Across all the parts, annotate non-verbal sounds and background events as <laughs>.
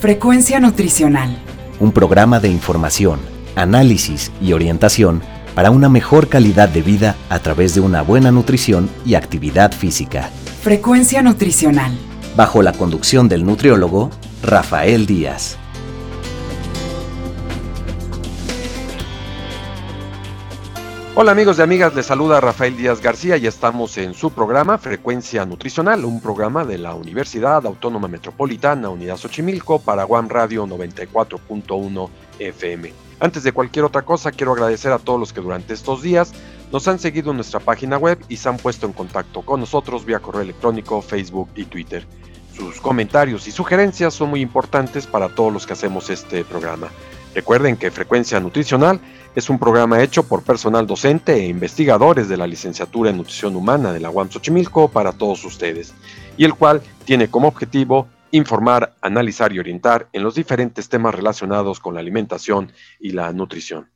Frecuencia Nutricional. Un programa de información, análisis y orientación para una mejor calidad de vida a través de una buena nutrición y actividad física. Frecuencia Nutricional. Bajo la conducción del nutriólogo Rafael Díaz. Hola amigos y amigas, les saluda Rafael Díaz García y estamos en su programa Frecuencia Nutricional, un programa de la Universidad Autónoma Metropolitana Unidad Xochimilco para One Radio 94.1 FM. Antes de cualquier otra cosa, quiero agradecer a todos los que durante estos días nos han seguido en nuestra página web y se han puesto en contacto con nosotros vía correo electrónico, Facebook y Twitter. Sus comentarios y sugerencias son muy importantes para todos los que hacemos este programa. Recuerden que Frecuencia Nutricional es un programa hecho por personal docente e investigadores de la licenciatura en Nutrición Humana de la UAM Xochimilco para todos ustedes, y el cual tiene como objetivo informar, analizar y orientar en los diferentes temas relacionados con la alimentación y la nutrición.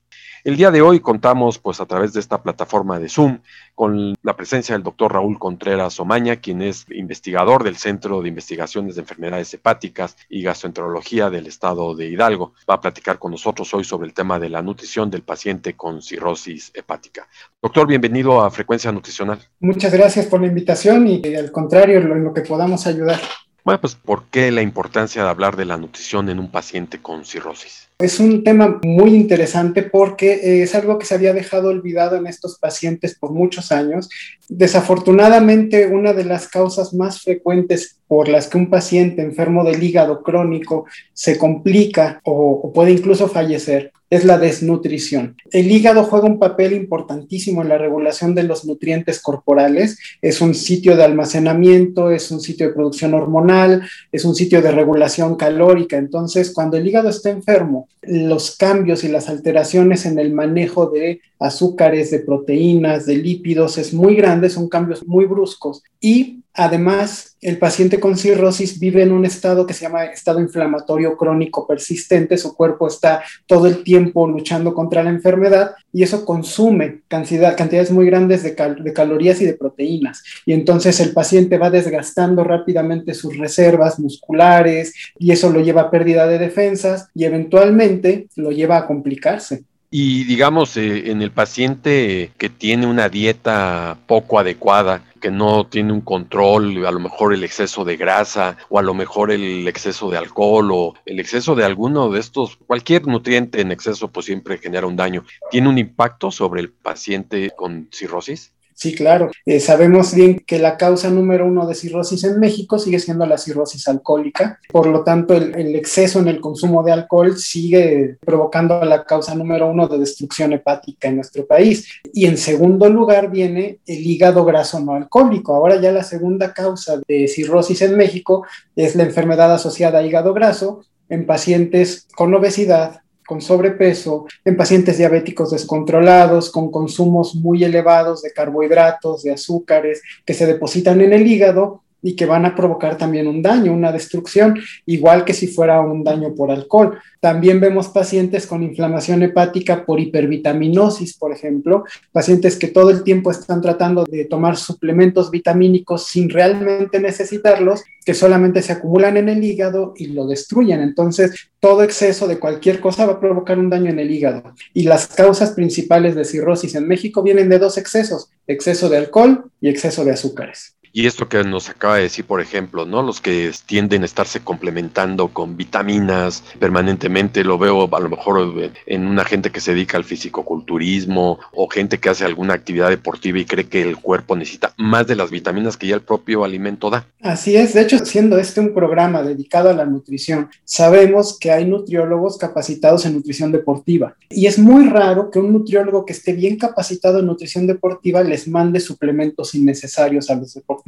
El día de hoy contamos, pues a través de esta plataforma de Zoom, con la presencia del doctor Raúl Contreras Omaña, quien es investigador del Centro de Investigaciones de Enfermedades Hepáticas y Gastroenterología del Estado de Hidalgo. Va a platicar con nosotros hoy sobre el tema de la nutrición del paciente con cirrosis hepática. Doctor, bienvenido a Frecuencia Nutricional. Muchas gracias por la invitación y al contrario, en lo que podamos ayudar. Bueno, pues ¿por qué la importancia de hablar de la nutrición en un paciente con cirrosis? Es un tema muy interesante porque es algo que se había dejado olvidado en estos pacientes por muchos años. Desafortunadamente, una de las causas más frecuentes por las que un paciente enfermo del hígado crónico se complica o, puede incluso fallecer es la desnutrición. El hígado juega un papel importantísimo en la regulación de los nutrientes corporales. Es un sitio de almacenamiento, es un sitio de producción hormonal, es un sitio de regulación calórica. Entonces, cuando el hígado está enfermo, los cambios y las alteraciones en el manejo de azúcares, de proteínas, de lípidos es muy grande, son cambios muy bruscos y Además, el paciente con cirrosis vive en un estado que se llama estado inflamatorio crónico persistente. Su cuerpo está todo el tiempo luchando contra la enfermedad y eso consume cantidades muy grandes de, calorías y de proteínas. Y entonces el paciente va desgastando rápidamente sus reservas musculares y eso lo lleva a pérdida de defensas y eventualmente lo lleva a complicarse. Y digamos, eh, en el paciente que tiene una dieta poco adecuada, que no tiene un control, a lo mejor el exceso de grasa o a lo mejor el exceso de alcohol o el exceso de alguno de estos, cualquier nutriente en exceso pues siempre genera un daño. ¿Tiene un impacto sobre el paciente con cirrosis? Sí, claro. Eh, sabemos bien que la causa número uno de cirrosis en México sigue siendo la cirrosis alcohólica. Por lo tanto, el, exceso en el consumo de alcohol sigue provocando la causa número uno de destrucción hepática en nuestro país. Y en segundo lugar viene el hígado graso no alcohólico. Ahora ya la segunda causa de cirrosis en México es la enfermedad asociada a hígado graso en pacientes con obesidad, con sobrepeso, en pacientes diabéticos descontrolados, con consumos muy elevados de carbohidratos, de azúcares, que se depositan en el hígado y que van a provocar también un daño, una destrucción, igual que si fuera un daño por alcohol. También vemos pacientes con inflamación hepática por hipervitaminosis, por ejemplo, pacientes que todo el tiempo están tratando de tomar suplementos vitamínicos sin realmente necesitarlos, que solamente se acumulan en el hígado y lo destruyen. Entonces, todo exceso de cualquier cosa va a provocar un daño en el hígado. Y las causas principales de cirrosis en México vienen de dos excesos, exceso de alcohol y exceso de azúcares. Y esto que nos acaba de decir, por ejemplo, ¿no? Los que tienden a estarse complementando con vitaminas permanentemente, lo veo a lo mejor en una gente que se dedica al fisicoculturismo o gente que hace alguna actividad deportiva y cree que el cuerpo necesita más de las vitaminas que ya el propio alimento da. Así es, de hecho, siendo este un programa dedicado a la nutrición, sabemos que hay nutriólogos capacitados en nutrición deportiva y es muy raro que un nutriólogo que esté bien capacitado en nutrición deportiva les mande suplementos innecesarios a los deportistas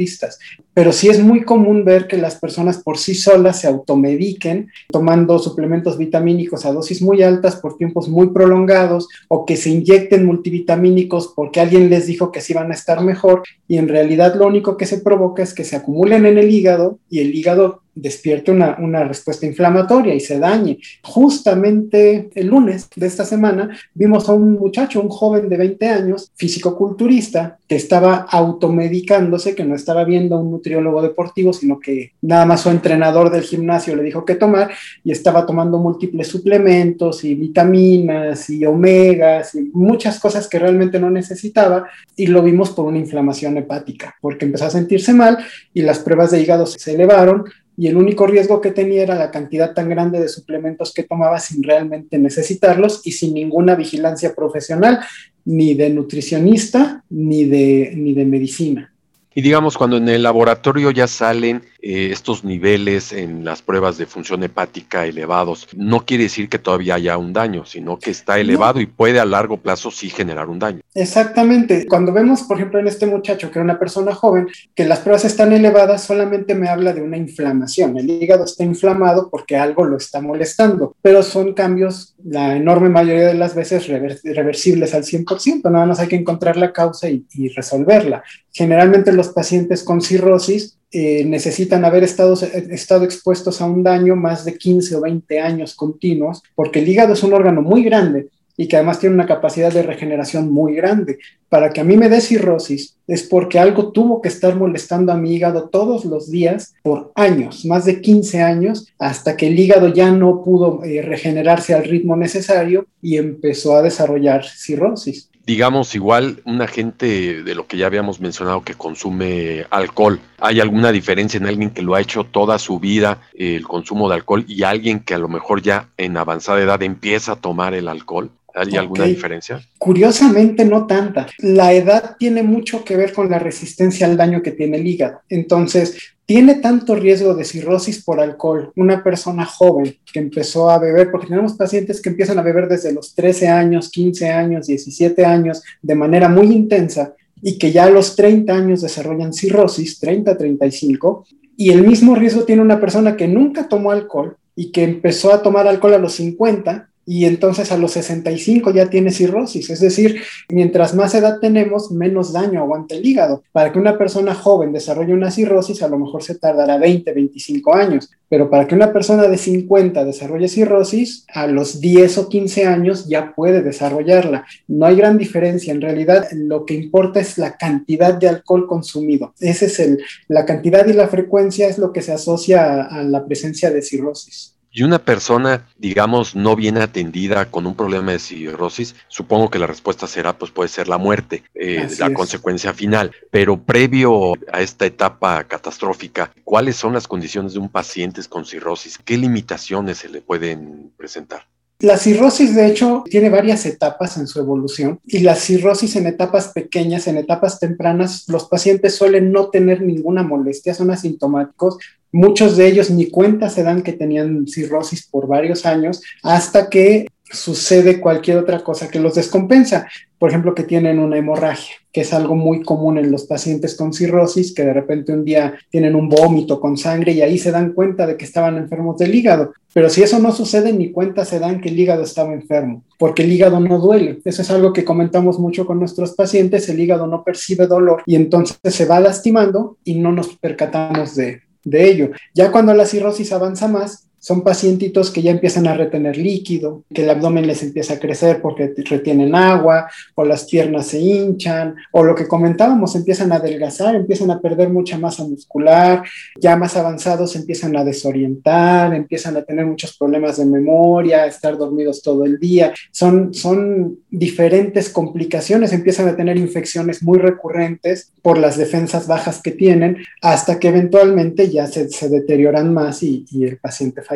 pero sí es muy común ver que las personas por sí solas se automediquen tomando suplementos vitamínicos a dosis muy altas por tiempos muy prolongados o que se inyecten multivitamínicos porque alguien les dijo que sí van a estar mejor y en realidad lo único que se provoca es que se acumulen en el hígado y el hígado despierte una, una respuesta inflamatoria y se dañe. Justamente el lunes de esta semana vimos a un muchacho, un joven de 20 años, físico-culturista, que estaba automedicándose, que no estaba viendo a un nutriólogo deportivo, sino que nada más su entrenador del gimnasio le dijo que tomar y estaba tomando múltiples suplementos y vitaminas y omegas y muchas cosas que realmente no necesitaba y lo vimos por una inflamación hepática, porque empezó a sentirse mal y las pruebas de hígado se elevaron y el único riesgo que tenía era la cantidad tan grande de suplementos que tomaba sin realmente necesitarlos y sin ninguna vigilancia profesional, ni de nutricionista, ni de, ni de medicina. Y digamos, cuando en el laboratorio ya salen eh, estos niveles en las pruebas de función hepática elevados, no quiere decir que todavía haya un daño, sino que está elevado y puede a largo plazo sí generar un daño. Exactamente. Cuando vemos, por ejemplo, en este muchacho, que era una persona joven, que las pruebas están elevadas, solamente me habla de una inflamación. El hígado está inflamado porque algo lo está molestando, pero son cambios, la enorme mayoría de las veces, reversibles al 100%. Nada más hay que encontrar la causa y, y resolverla. Generalmente los pacientes con cirrosis eh, necesitan haber estado, expuestos a un daño más de 15 o 20 años continuos, porque el hígado es un órgano muy grande y que además tiene una capacidad de regeneración muy grande. Para que a mí me dé cirrosis es porque algo tuvo que estar molestando a mi hígado todos los días por años, más de 15 años, hasta que el hígado ya no pudo eh, regenerarse al ritmo necesario y empezó a desarrollar cirrosis digamos, igual una gente de lo que ya habíamos mencionado que consume alcohol, ¿hay alguna diferencia en alguien que lo ha hecho toda su vida el consumo de alcohol y alguien que a lo mejor ya en avanzada edad empieza a tomar el alcohol? ¿Hay alguna diferencia? Curiosamente no tanta. La edad tiene mucho que ver con la resistencia al daño que tiene el hígado. Entonces, tiene tanto riesgo de cirrosis por alcohol una persona joven que empezó a beber, porque tenemos pacientes que empiezan a beber desde los 13 años, 15 años, 17 años, de manera muy intensa, y que ya a los 30 años desarrollan cirrosis, 30, 35, y el mismo riesgo tiene una persona que nunca tomó alcohol y que empezó a tomar alcohol a los 50 y entonces a los 65 ya tiene cirrosis. Es decir, mientras más edad tenemos, menos daño aguanta el hígado. Para que una persona joven desarrolle una cirrosis, a lo mejor se tardará 20, 25 años, pero para que una persona de 50 desarrolle cirrosis, a los 10 o 15 años ya puede desarrollarla. No hay gran diferencia. En realidad, lo que importa es la cantidad de alcohol consumido. Ese es el, la cantidad y la frecuencia es lo que se asocia a la presencia de cirrosis. Y una persona, digamos, no bien atendida con un problema de cirrosis, supongo que la respuesta será, pues puede ser la muerte, eh, la consecuencia final. Pero previo a esta etapa catastrófica, ¿cuáles son las condiciones de un paciente con cirrosis? ¿Qué limitaciones se le pueden presentar? La cirrosis, de hecho, tiene varias etapas en su evolución y la cirrosis en etapas pequeñas, en etapas tempranas, los pacientes suelen no tener ninguna molestia, son asintomáticos. Muchos de ellos ni cuenta se dan que tenían cirrosis por varios años hasta que sucede cualquier otra cosa que los descompensa. Por ejemplo, que tienen una hemorragia, que es algo muy común en los pacientes con cirrosis, que de repente un día tienen un vómito con sangre y ahí se dan cuenta de que estaban enfermos del hígado. Pero si eso no sucede, ni cuenta se dan que el hígado estaba enfermo, porque el hígado no duele. Eso es algo que comentamos mucho con nuestros pacientes, el hígado no percibe dolor y entonces se va lastimando y no nos percatamos de, de ello. Ya cuando la cirrosis avanza más, son pacientitos que ya empiezan a retener líquido, que el abdomen les empieza a crecer porque retienen agua, o las piernas se hinchan, o lo que comentábamos, empiezan a adelgazar, empiezan a perder mucha masa muscular, ya más avanzados empiezan a desorientar, empiezan a tener muchos problemas de memoria, a estar dormidos todo el día. Son, son diferentes complicaciones, empiezan a tener infecciones muy recurrentes por las defensas bajas que tienen, hasta que eventualmente ya se, se deterioran más y, y el paciente fallece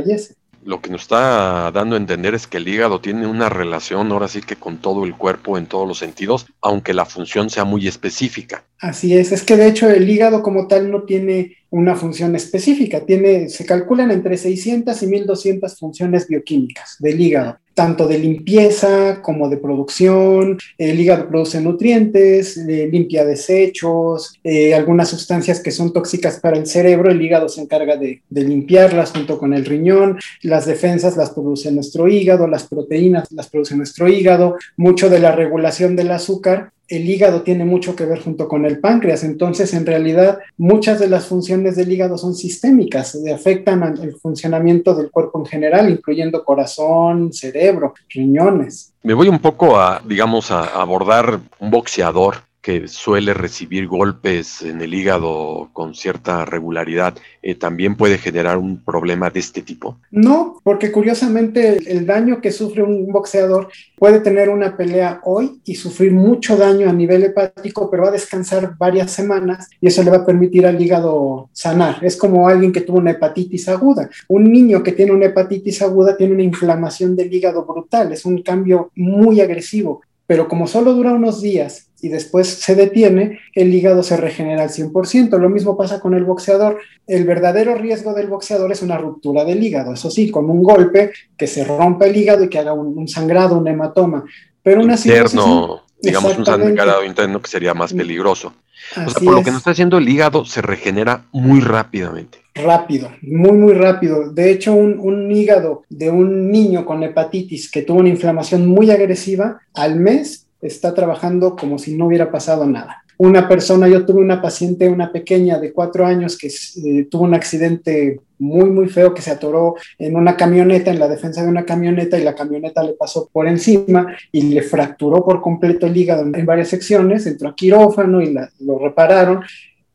lo que nos está dando a entender es que el hígado tiene una relación ahora sí que con todo el cuerpo en todos los sentidos, aunque la función sea muy específica. Así es, es que de hecho el hígado como tal no tiene una función específica, tiene, se calculan entre 600 y 1200 funciones bioquímicas del hígado tanto de limpieza como de producción. El hígado produce nutrientes, eh, limpia desechos, eh, algunas sustancias que son tóxicas para el cerebro, el hígado se encarga de, de, limpiarlas junto con el riñón. Las defensas las produce nuestro hígado, las proteínas las produce nuestro hígado. Mucho de la regulación del azúcar el hígado tiene mucho que ver junto con el páncreas. Entonces, en realidad, muchas de las funciones del hígado son sistémicas, afectan al funcionamiento del cuerpo en general, incluyendo corazón, cerebro, riñones. Me voy un poco a, digamos, a abordar un boxeador que suele recibir golpes en el hígado con cierta regularidad, eh, también puede generar un problema de este tipo? No, porque curiosamente el, daño que sufre un boxeador puede tener una pelea hoy y sufrir mucho daño a nivel hepático, pero va a descansar varias semanas y eso le va a permitir al hígado sanar. Es como alguien que tuvo una hepatitis aguda. Un niño que tiene una hepatitis aguda tiene una inflamación del hígado brutal, es un cambio muy agresivo pero como solo dura unos días y después se detiene, el hígado se regenera al 100%. Lo mismo pasa con el boxeador. El verdadero riesgo del boxeador es una ruptura del hígado, eso sí, con un golpe que se rompa el hígado y que haga un, sangrado, un hematoma. Pero una interno, digamos un sangrado interno que sería más peligroso. o sea, por lo que nos está haciendo el hígado se regenera muy rápidamente rápido, muy, muy rápido. De hecho, un, hígado de un niño con hepatitis que tuvo una inflamación muy agresiva, al mes está trabajando como si no hubiera pasado nada. Una persona, yo tuve una paciente, una pequeña de cuatro años que eh, tuvo un accidente muy, muy feo que se atoró en una camioneta, en la defensa de una camioneta, y la camioneta le pasó por encima y le fracturó por completo el hígado en, varias secciones, entró a quirófano y lo repararon.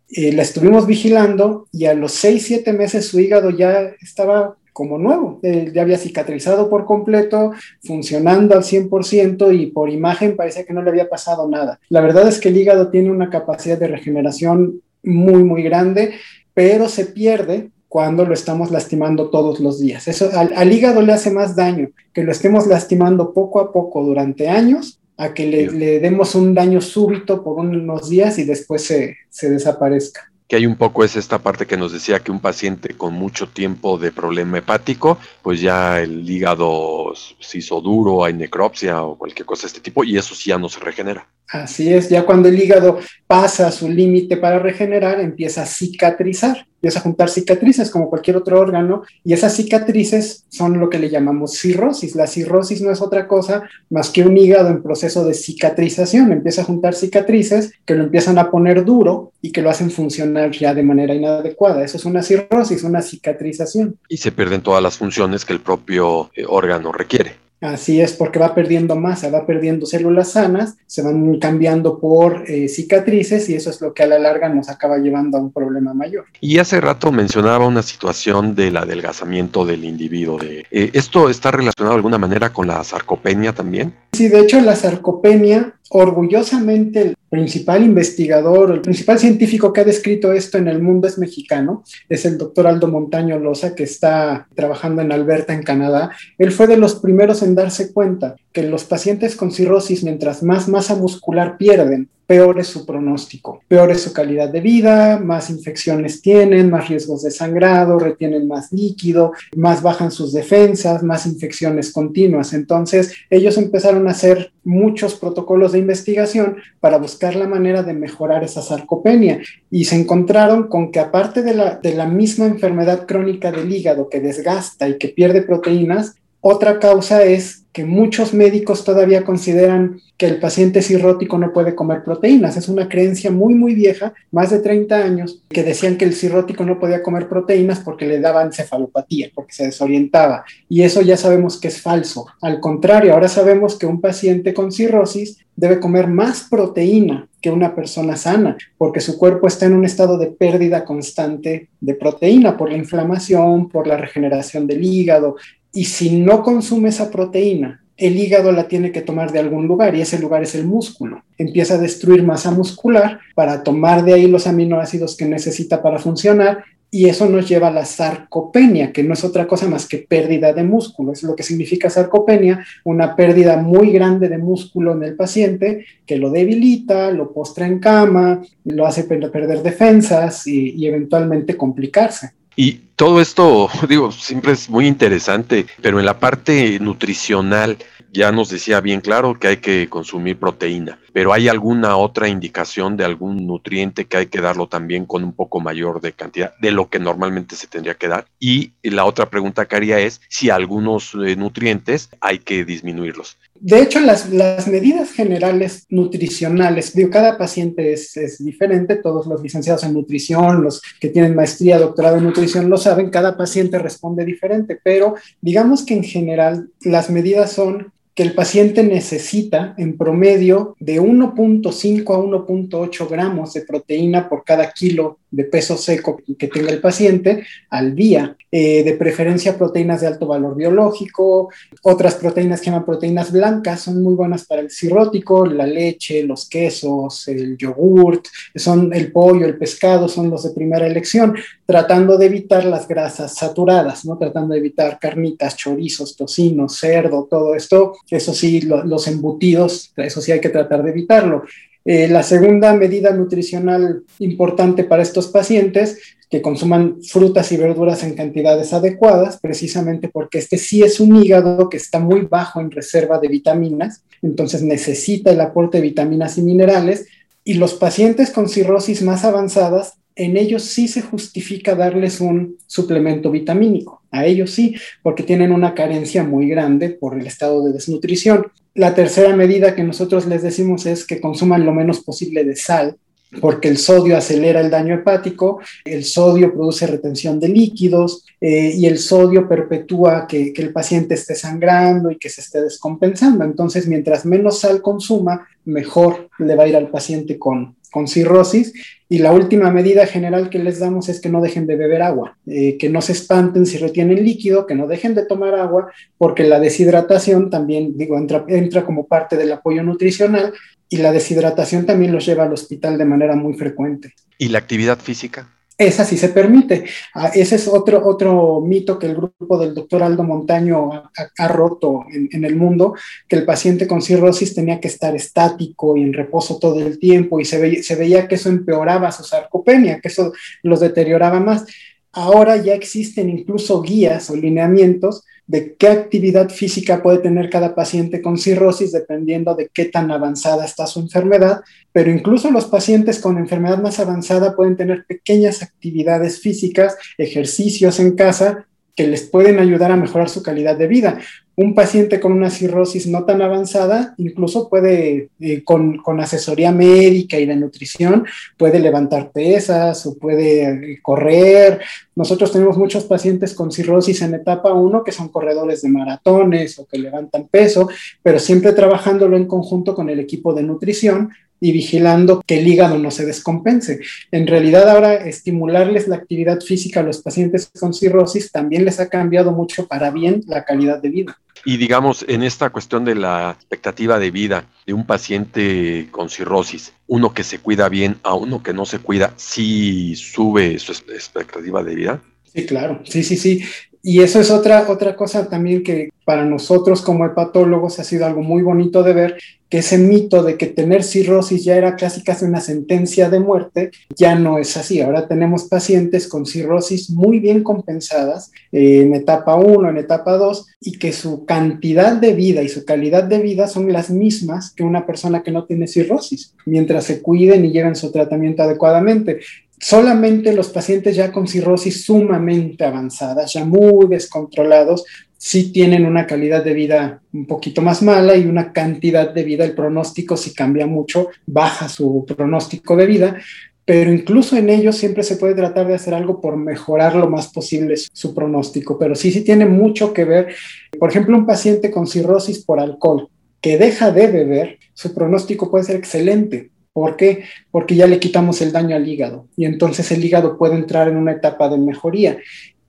Eh, la estuvimos vigilando y a los 6, 7 meses su hígado ya estaba como nuevo, eh, ya había cicatrizado por completo, funcionando al 100% y por imagen parecía que no le había pasado nada. La verdad es que el hígado tiene una capacidad de regeneración muy, muy grande, pero se pierde cuando lo estamos lastimando todos los días. Eso al, hígado le hace más daño que lo estemos lastimando poco a poco durante años a que le, demos un daño súbito por unos días y después se, se desaparezca que hay un poco es esta parte que nos decía que un paciente con mucho tiempo de problema hepático, pues ya el hígado se hizo duro, hay necropsia o cualquier cosa de este tipo, y eso sí ya no se regenera. Así es, ya cuando el hígado pasa su límite para regenerar, empieza a cicatrizar, empieza a juntar cicatrices como cualquier otro órgano y esas cicatrices son lo que le llamamos cirrosis. La cirrosis no es otra cosa más que un hígado en proceso de cicatrización, empieza a juntar cicatrices que lo empiezan a poner duro y que lo hacen funcionar ya de manera inadecuada. Eso es una cirrosis, una cicatrización. Y se pierden todas las funciones que el propio eh, órgano requiere. Así es, porque va perdiendo masa, va perdiendo células sanas, se van cambiando por eh, cicatrices y eso es lo que a la larga nos acaba llevando a un problema mayor. Y hace rato mencionaba una situación del adelgazamiento del individuo. De, eh, ¿Esto está relacionado de alguna manera con la sarcopenia también? Sí, de hecho la sarcopenia, orgullosamente principal investigador, el principal científico que ha descrito esto en el mundo es mexicano, es el doctor Aldo Montaño Loza, que está trabajando en Alberta, en Canadá. Él fue de los primeros en darse cuenta que los pacientes con cirrosis, mientras más masa muscular pierden, peor es su pronóstico, peor es su calidad de vida, más infecciones tienen, más riesgos de sangrado, retienen más líquido, más bajan sus defensas, más infecciones continuas. Entonces, ellos empezaron a hacer muchos protocolos de investigación para buscar la manera de mejorar esa sarcopenia y se encontraron con que aparte de la, de la misma enfermedad crónica del hígado que desgasta y que pierde proteínas, otra causa es que muchos médicos todavía consideran que el paciente cirrótico no puede comer proteínas. Es una creencia muy, muy vieja, más de 30 años, que decían que el cirrótico no podía comer proteínas porque le daban cefalopatía, porque se desorientaba. Y eso ya sabemos que es falso. Al contrario, ahora sabemos que un paciente con cirrosis debe comer más proteína que una persona sana, porque su cuerpo está en un estado de pérdida constante de proteína por la inflamación, por la regeneración del hígado, y si no consume esa proteína, el hígado la tiene que tomar de algún lugar y ese lugar es el músculo. Empieza a destruir masa muscular para tomar de ahí los aminoácidos que necesita para funcionar y eso nos lleva a la sarcopenia, que no es otra cosa más que pérdida de músculo. Es lo que significa sarcopenia, una pérdida muy grande de músculo en el paciente que lo debilita, lo postra en cama, lo hace perder defensas y, y eventualmente complicarse. Y todo esto, <laughs> digo, siempre es muy interesante, pero en la parte nutricional ya nos decía bien claro que hay que consumir proteína, pero ¿hay alguna otra indicación de algún nutriente que hay que darlo también con un poco mayor de cantidad de lo que normalmente se tendría que dar? Y la otra pregunta que haría es si algunos eh, nutrientes hay que disminuirlos. De hecho, las, las medidas generales nutricionales, digo, cada paciente es, es, diferente, todos los licenciados en nutrición, los que tienen maestría, doctorado en nutrición lo saben, cada paciente responde diferente, pero digamos que en general las medidas son que el paciente necesita en promedio de 1.5 a 1.8 gramos de proteína por cada kilo de peso seco que tenga el paciente al día, eh, de preferencia proteínas de alto valor biológico, otras proteínas que llaman proteínas blancas, son muy buenas para el cirrótico, la leche, los quesos, el yogurt, son el pollo, el pescado, son los de primera elección, tratando de evitar las grasas saturadas, ¿no? Tratando de evitar carnitas, chorizos, tocino, cerdo, todo esto, eso sí, los embutidos, eso sí hay que tratar de evitarlo. Eh, la segunda medida nutricional importante para estos pacientes que consuman frutas y verduras en cantidades adecuadas, precisamente porque este sí es un hígado que está muy bajo en reserva de vitaminas, entonces necesita el aporte de vitaminas y minerales, y los pacientes con cirrosis más avanzadas en ellos sí se justifica darles un suplemento vitamínico, a ellos sí, porque tienen una carencia muy grande por el estado de desnutrición. La tercera medida que nosotros les decimos es que consuman lo menos posible de sal, porque el sodio acelera el daño hepático, el sodio produce retención de líquidos eh, y el sodio perpetúa que, que, el paciente esté sangrando y que se esté descompensando. Entonces, mientras menos sal consuma, mejor le va a ir al paciente con, con cirrosis. Y la última medida general que les damos es que no dejen de beber agua, eh, que no se espanten si retienen líquido, que no dejen de tomar agua, porque la deshidratación también, digo, entra, entra como parte del apoyo nutricional y la deshidratación también los lleva al hospital de manera muy frecuente. ¿Y la actividad física? Esa sí se permite. Ah, ese es otro, otro mito que el grupo del doctor Aldo Montaño ha, roto en, en, el mundo, que el paciente con cirrosis tenía que estar estático y en reposo todo el tiempo y se, ve, se veía que eso empeoraba su sarcopenia, que eso los deterioraba más. Ahora ya existen incluso guías o lineamientos de qué actividad física puede tener cada paciente con cirrosis dependiendo de qué tan avanzada está su enfermedad, pero incluso los pacientes con enfermedad más avanzada pueden tener pequeñas actividades físicas, ejercicios en casa que les pueden ayudar a mejorar su calidad de vida. Un paciente con una cirrosis no tan avanzada, incluso puede, eh, con, asesoría médica y de nutrición, puede levantar pesas o puede eh, correr. Nosotros tenemos muchos pacientes con cirrosis en etapa 1 que son corredores de maratones o que levantan peso, pero siempre trabajándolo en conjunto con el equipo de nutrición y vigilando que el hígado no se descompense. En realidad ahora estimularles la actividad física a los pacientes con cirrosis también les ha cambiado mucho para bien la calidad de vida. Y digamos, en esta cuestión de la expectativa de vida de un paciente con cirrosis, uno que se cuida bien a uno que no se cuida, ¿sí sube su expectativa de vida? Sí, claro, sí, sí, sí. Y eso es otra, otra cosa también que para nosotros como hepatólogos ha sido algo muy bonito de ver, que ese mito de que tener cirrosis ya era casi casi una sentencia de muerte, ya no es así. Ahora tenemos pacientes con cirrosis muy bien compensadas eh, en etapa 1, en etapa 2, y que su cantidad de vida y su calidad de vida son las mismas que una persona que no tiene cirrosis, mientras se cuiden y lleven su tratamiento adecuadamente solamente los pacientes ya con cirrosis sumamente avanzadas, ya muy descontrolados, sí tienen una calidad de vida un poquito más mala y una cantidad de vida, el pronóstico si cambia mucho, baja su pronóstico de vida, pero incluso en ellos siempre se puede tratar de hacer algo por mejorar lo más posible su pronóstico, pero sí, sí tiene mucho que ver. Por ejemplo, un paciente con cirrosis por alcohol que deja de beber, su pronóstico puede ser excelente, ¿Por qué? Porque ya le quitamos el daño al hígado y entonces el hígado puede entrar en una etapa de mejoría.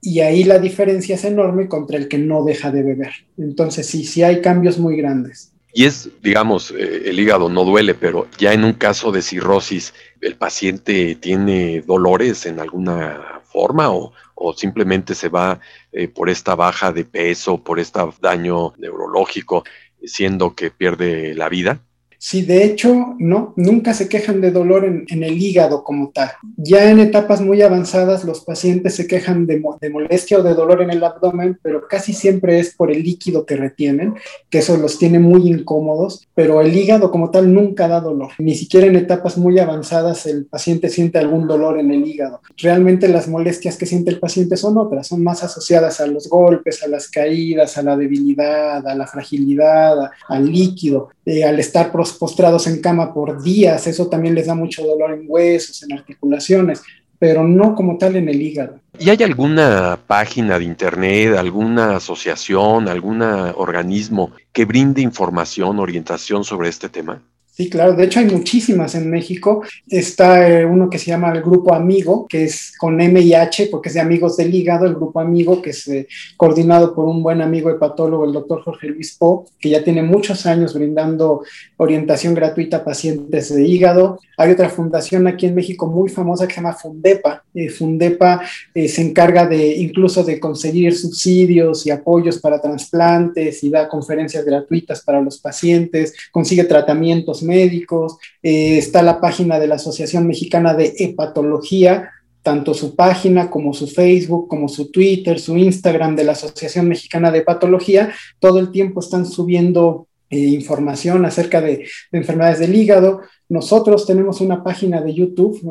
Y ahí la diferencia es enorme contra el que no deja de beber. Entonces sí, sí hay cambios muy grandes. Y es, digamos, eh, el hígado no duele, pero ya en un caso de cirrosis, ¿el paciente tiene dolores en alguna forma o, o simplemente se va eh, por esta baja de peso, por este daño neurológico, siendo que pierde la vida? Sí, de hecho, no, nunca se quejan de dolor en, el hígado como tal. Ya en etapas muy avanzadas los pacientes se quejan de, molestia o de dolor en el abdomen, pero casi siempre es por el líquido que retienen, que eso los tiene muy incómodos, pero el hígado como tal nunca da dolor. Ni siquiera en etapas muy avanzadas el paciente siente algún dolor en el hígado. Realmente las molestias que siente el paciente son otras, son más asociadas a los golpes, a las caídas, a la debilidad, a la fragilidad, al líquido, eh, al estar postrados en cama por días, eso también les da mucho dolor en huesos, en articulaciones, pero no como tal en el hígado. ¿Y hay alguna página de internet, alguna asociación, algún organismo que brinde información, orientación sobre este tema? Sí, claro, de hecho hay muchísimas en México. Está eh, uno que se llama el Grupo Amigo, que es con M y H, porque es de Amigos del Hígado, el Grupo Amigo, que es eh, coordinado por un buen amigo hepatólogo, el doctor Jorge Luis Po, que ya tiene muchos años brindando orientación gratuita a pacientes de hígado. Hay otra fundación aquí en México muy famosa que se llama Fundepa. Eh, Fundepa se encarga de incluso de conseguir subsidios y apoyos para trasplantes y da conferencias gratuitas para los pacientes, consigue tratamientos médicos, eh, está la página de la Asociación Mexicana de Hepatología, tanto su página como su Facebook, como su Twitter, su Instagram de la Asociación Mexicana de Hepatología, todo el tiempo están subiendo eh, información acerca de, enfermedades del hígado. Nosotros tenemos una página de YouTube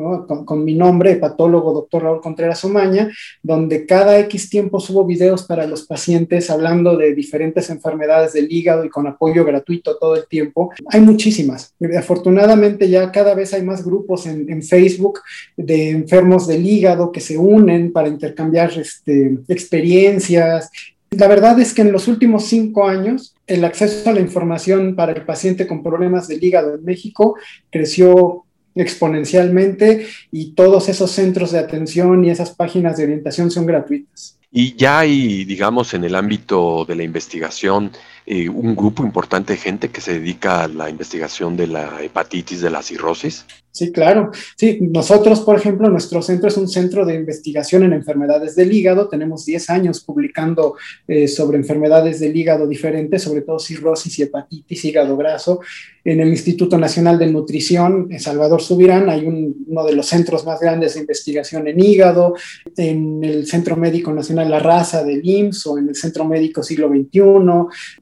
con, mi nombre, hepatólogo doctor Raúl Contreras Omaña, donde cada X tiempo subo videos para los pacientes hablando de diferentes enfermedades del hígado y con apoyo gratuito todo el tiempo. Hay muchísimas. Afortunadamente ya cada vez hay más grupos en, en Facebook de enfermos del hígado que se unen para intercambiar este, experiencias la verdad es que en los últimos cinco años, el acceso a la información para el paciente con problemas del hígado en México creció exponencialmente y todos esos centros de atención y esas páginas de orientación son gratuitas. Y ya hay, digamos, en el ámbito de la investigación, eh, un grupo importante de gente que se dedica a la investigación de la hepatitis, de la cirrosis. Sí, claro. Sí, nosotros, por ejemplo, nuestro centro es un centro de investigación en enfermedades del hígado. Tenemos 10 años publicando eh, sobre enfermedades del hígado diferentes, sobre todo cirrosis y hepatitis, hígado graso. En el Instituto Nacional de Nutrición, en Salvador Subirán, hay uno de los centros más grandes de investigación en hígado. En el Centro Médico Nacional La Raza del IMSS o en el Centro Médico Siglo XXI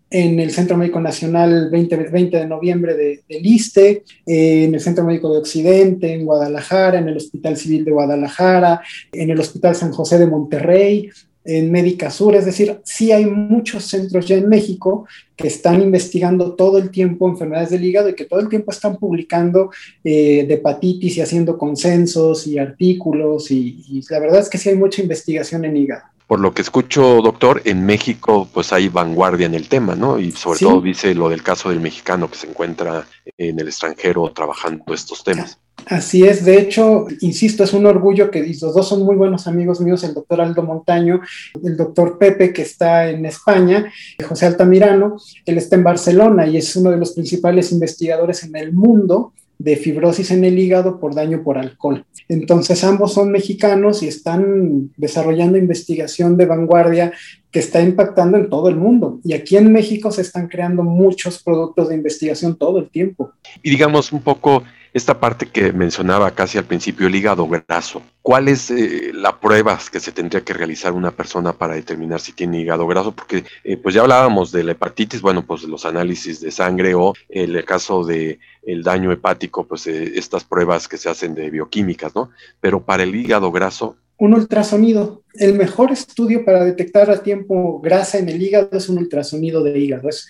en el Centro Médico Nacional 20, 20 de noviembre de, del ISTE, en el Centro Médico de Occidente, en Guadalajara, en el Hospital Civil de Guadalajara, en el Hospital San José de Monterrey, en Médica Sur, es decir, sí hay muchos centros ya en México que están investigando todo el tiempo enfermedades del hígado y que todo el tiempo están publicando eh, de hepatitis y haciendo consensos y artículos y, y la verdad es que sí hay mucha investigación en hígado por lo que escucho, doctor, en México pues hay vanguardia en el tema, ¿no? Y sobre todo dice lo del caso del mexicano que se encuentra en el extranjero trabajando estos temas. Así es, de hecho, insisto, es un orgullo que los dos son muy buenos amigos míos, el doctor Aldo Montaño, el doctor Pepe, que está en España, José Altamirano, él está en Barcelona y es uno de los principales investigadores en el mundo de fibrosis en el hígado por daño por alcohol. Entonces ambos son mexicanos y están desarrollando investigación de vanguardia que está impactando en todo el mundo. Y aquí en México se están creando muchos productos de investigación todo el tiempo. Y digamos un poco esta parte que mencionaba casi al principio, el hígado graso. ¿Cuál es eh, la prueba que se tendría que realizar una persona para determinar si tiene hígado graso? Porque eh, pues ya hablábamos de la hepatitis, bueno, pues los análisis de sangre o el caso de el daño hepático, pues eh, estas pruebas que se hacen de bioquímicas, ¿no? Pero para el hígado graso, un ultrasonido. El mejor estudio para detectar a tiempo grasa en el hígado es un ultrasonido de hígado. Es,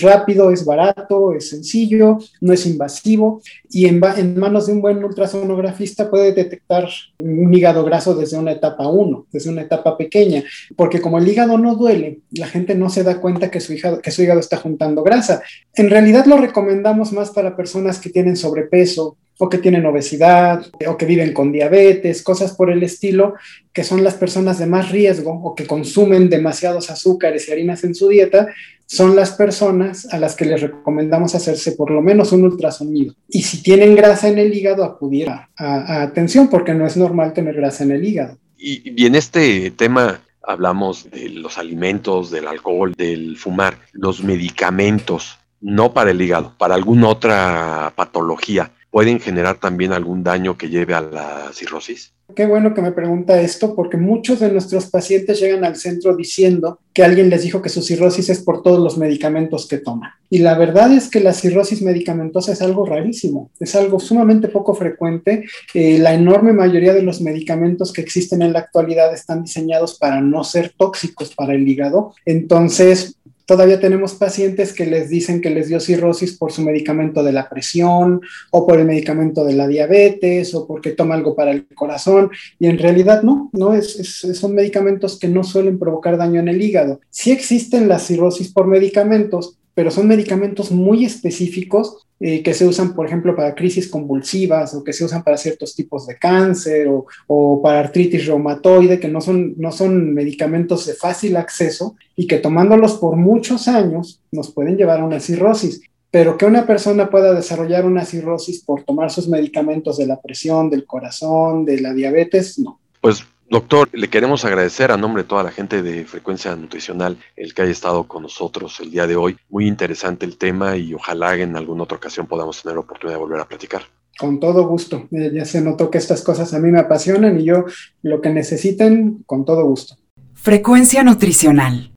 rápido, es barato, es sencillo, no es invasivo y en, manos de un buen ultrasonografista puede detectar un hígado graso desde una etapa 1, desde una etapa pequeña, porque como el hígado no duele, la gente no se da cuenta que su, hígado, que su hígado está juntando grasa. En realidad lo recomendamos más para personas que tienen sobrepeso, o que tienen obesidad, o que viven con diabetes, cosas por el estilo, que son las personas de más riesgo o que consumen demasiados azúcares y harinas en su dieta, son las personas a las que les recomendamos hacerse por lo menos un ultrasonido. Y si tienen grasa en el hígado, acudir a, atención, porque no es normal tener grasa en el hígado. Y, en este tema hablamos de los alimentos, del alcohol, del fumar, los medicamentos no para el hígado, para alguna otra patología, pueden generar también algún daño que lleve a la cirrosis? Qué bueno que me pregunta esto, porque muchos de nuestros pacientes llegan al centro diciendo que alguien les dijo que su cirrosis es por todos los medicamentos que toman. Y la verdad es que la cirrosis medicamentosa es algo rarísimo, es algo sumamente poco frecuente. Eh, la enorme mayoría de los medicamentos que existen en la actualidad están diseñados para no ser tóxicos para el hígado. Entonces, Todavía tenemos pacientes que les dicen que les dio cirrosis por su medicamento de la presión o por el medicamento de la diabetes o porque toma algo para el corazón y en realidad no, no es, son medicamentos que no suelen provocar daño en el hígado. Sí existen las cirrosis por medicamentos, pero son medicamentos muy específicos eh, que se usan, por ejemplo, para crisis convulsivas o que se usan para ciertos tipos de cáncer o, para artritis reumatoide, que no son, no son medicamentos de fácil acceso y que tomándolos por muchos años nos pueden llevar a una cirrosis. Pero que una persona pueda desarrollar una cirrosis por tomar sus medicamentos de la presión, del corazón, de la diabetes, no. Pues Doctor, le queremos agradecer a nombre de toda la gente de Frecuencia Nutricional el que haya estado con nosotros el día de hoy. Muy interesante el tema y ojalá en alguna otra ocasión podamos tener la oportunidad de volver a platicar. Con todo gusto. Ya se notó que estas cosas a mí me apasionan y yo lo que necesiten, con todo gusto. Frecuencia Nutricional.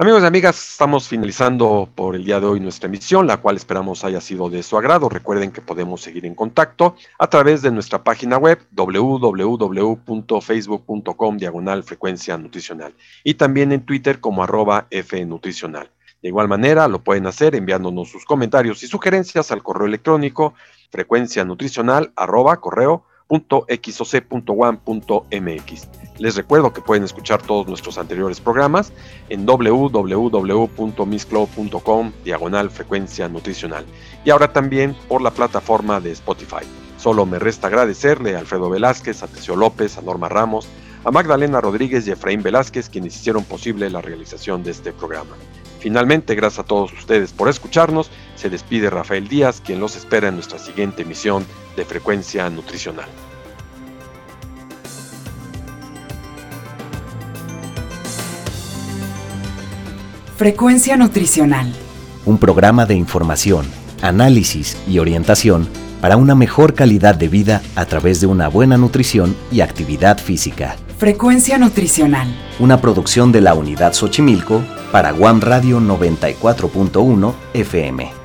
Amigos y amigas, estamos finalizando por el día de hoy nuestra emisión, la cual esperamos haya sido de su agrado. Recuerden que podemos seguir en contacto a través de nuestra página web www.facebook.com diagonal frecuencia nutricional y también en Twitter como arroba fnutricional. De igual manera, lo pueden hacer enviándonos sus comentarios y sugerencias al correo electrónico frecuencia nutricional arroba correo .xoc.one.mx. Les recuerdo que pueden escuchar todos nuestros anteriores programas en www.misclub.com diagonal frecuencia nutricional y ahora también por la plataforma de Spotify. Solo me resta agradecerle a Alfredo Velázquez, a Teseo López, a Norma Ramos, a Magdalena Rodríguez y Efraín Velázquez quienes hicieron posible la realización de este programa. Finalmente, gracias a todos ustedes por escucharnos, se despide Rafael Díaz, quien los espera en nuestra siguiente emisión de Frecuencia Nutricional. Frecuencia Nutricional. Un programa de información, análisis y orientación para una mejor calidad de vida a través de una buena nutrición y actividad física. Frecuencia Nutricional. Una producción de la Unidad Xochimilco para Guam Radio 94.1 FM.